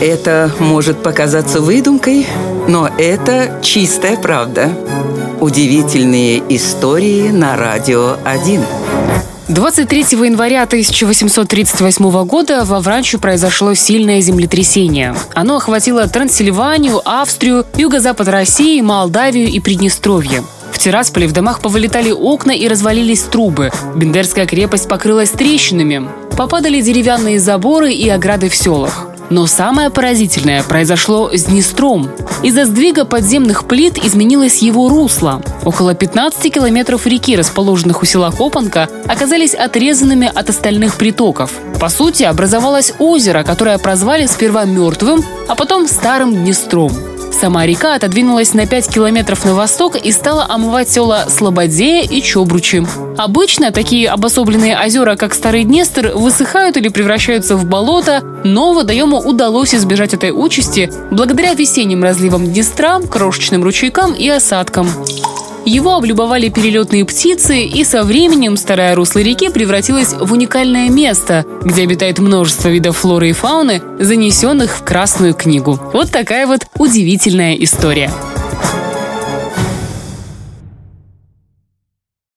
Это может показаться выдумкой, но это чистая правда. Удивительные истории на радио 1. 23 января 1838 года во Вранчу произошло сильное землетрясение. Оно охватило Трансильванию, Австрию, юго-запад России, Молдавию и Приднестровье. В Тирасполе в домах повылетали окна и развалились трубы. Бендерская крепость покрылась трещинами. Попадали деревянные заборы и ограды в селах. Но самое поразительное произошло с Днестром. Из-за сдвига подземных плит изменилось его русло. Около 15 километров реки, расположенных у села Копанка, оказались отрезанными от остальных притоков. По сути, образовалось озеро, которое прозвали сперва мертвым, а потом Старым Днестром. Сама река отодвинулась на 5 километров на восток и стала омывать села Слободея и Чобручи. Обычно такие обособленные озера, как Старый Днестр, высыхают или превращаются в болото, но водоему удалось избежать этой участи благодаря весенним разливам Днестра, крошечным ручейкам и осадкам. Его облюбовали перелетные птицы, и со временем старая русло реки превратилась в уникальное место, где обитает множество видов флоры и фауны, занесенных в Красную книгу. Вот такая вот удивительная история.